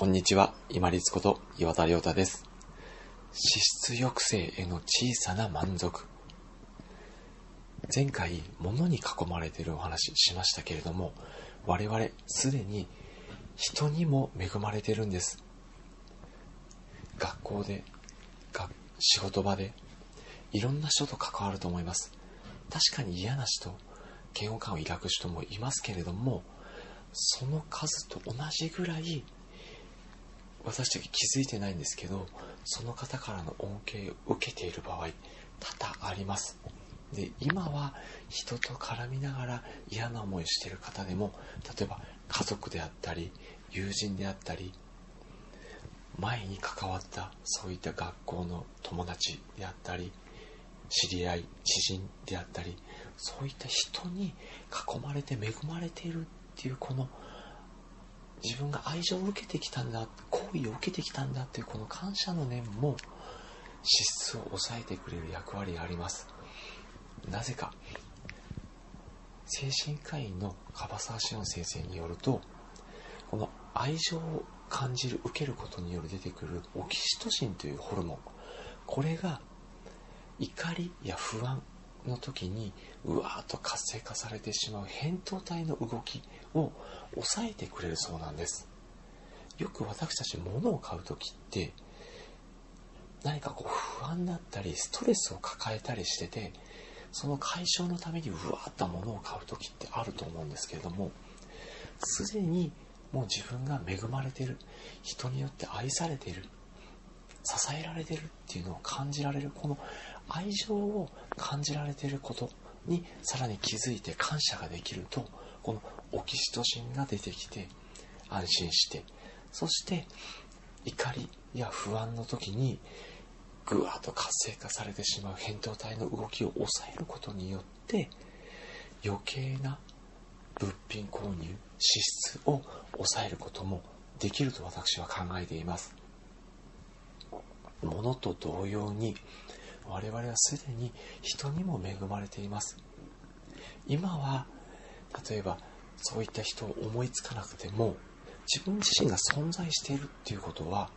こんにちは、今立こと岩田亮太です。脂質抑制への小さな満足。前回、物に囲まれているお話しましたけれども、我々すでに人にも恵まれてるんです。学校で、仕事場で、いろんな人と関わると思います。確かに嫌な人、嫌悪感を抱く人もいますけれども、その数と同じぐらい私たち気づいてないんですけどその方からの恩恵を受けている場合多々あります。で今は人と絡みながら嫌な思いしてる方でも例えば家族であったり友人であったり前に関わったそういった学校の友達であったり知り合い知人であったりそういった人に囲まれて恵まれているっていうこの自分が愛情を受けてきたんだを受けてきたんだっていうこの感謝の念も脂質を抑えてくれる役割があります。なぜか精神科医の樺沢志音先生によるとこの愛情を感じる受けることによる出てくるオキシトシンというホルモンこれが怒りや不安の時にうわーっと活性化されてしまう扁桃体の動きを抑えてくれるそうなんです。よく私たち物を買う時って何かこう不安だったりストレスを抱えたりしててその解消のためにうわーっと物を買う時ってあると思うんですけれどもすでにもう自分が恵まれてる人によって愛されてる支えられてるっていうのを感じられるこの愛情を感じられてることにさらに気づいて感謝ができるとこのオキシトシンが出てきて安心してそして怒りや不安の時にぐわっと活性化されてしまう扁桃体の動きを抑えることによって余計な物品購入脂質を抑えることもできると私は考えています。物と同様に我々はすでに人にも恵まれています。今は例えばそういった人を思いつかなくても自分自身が存在しているっていうことは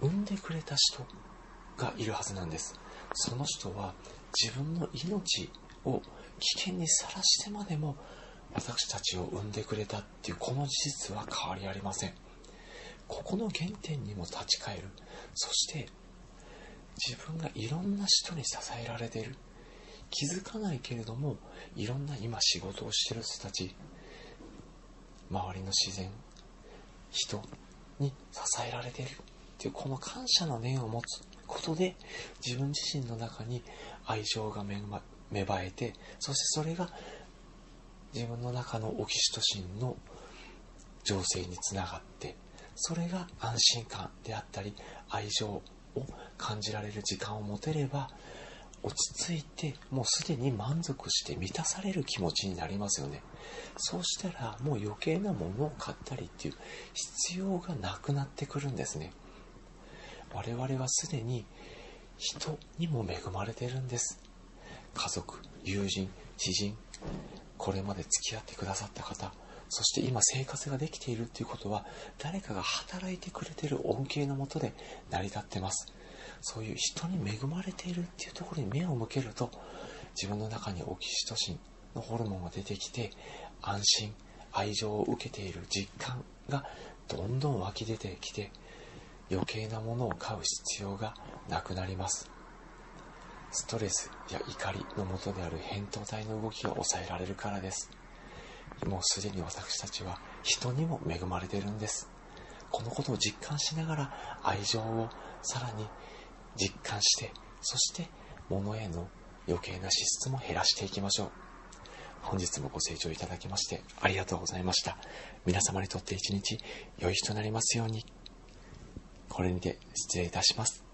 産んでくれた人がいるはずなんです。その人は自分の命を危険にさらしてまでも私たちを産んでくれたっていうこの事実は変わりありません。ここの原点にも立ち返る。そして自分がいろんな人に支えられている。気づかないけれどもいろんな今仕事をしてる人たち周りの自然人に支えられているっていうこの感謝の念を持つことで自分自身の中に愛情が芽芽生えてそしてそれが自分の中のオキシトシンの情勢につながってそれが安心感であったり愛情を感じられる時間を持てれば落ち着いてもうすでに満足して満たされる気持ちになりますよね。そうしたらもう余計なものを買ったりっていう必要がなくなってくるんですね。我々はすでに人にも恵まれてるんです。家族友人知人これまで付き合ってくださった方そして今生活ができているっていうことは誰かが働いてくれている恩恵のもとで成り立ってます。そういう人に恵まれているっていうところに目を向けると自分の中にオキシトシンのホルモンが出てきて安心愛情を受けている実感がどんどん湧き出てきて余計なものを買う必要がなくなります。ストレスや怒りのもとである扁桃体の動きが抑えられるからです。もうすでに私たちは人にも恵まれているんです。このことを実感しながら愛情をさらに実感してそして物への余計な支出も減らしていきましょう。本日もご清聴いただきましてありがとうございました。皆様にとって一日良い日となりますように。これにて失礼いたします。